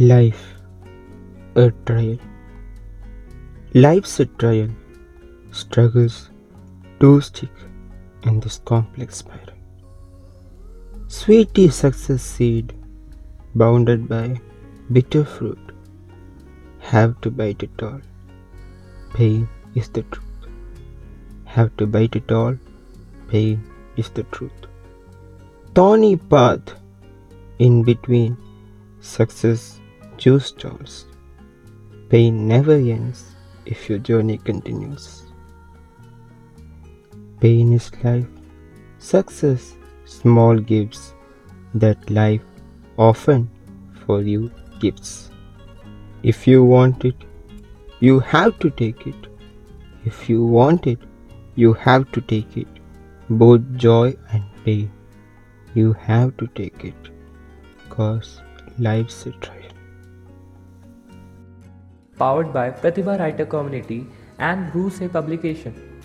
Life, a trial. Life's a trial. Struggles do stick in this complex spiral. Sweet is success seed, bounded by bitter fruit. Have to bite it all. Pain is the truth. Have to bite it all. Pain is the truth. Thorny path in between success juice stalls. Pain never ends if your journey continues. Pain is life, success, small gifts that life often for you gives. If you want it, you have to take it. If you want it, you have to take it. Both joy and pain. You have to take it. Cause life's a trial. Powered by Pratibha Writer Community and Brew Say Publication.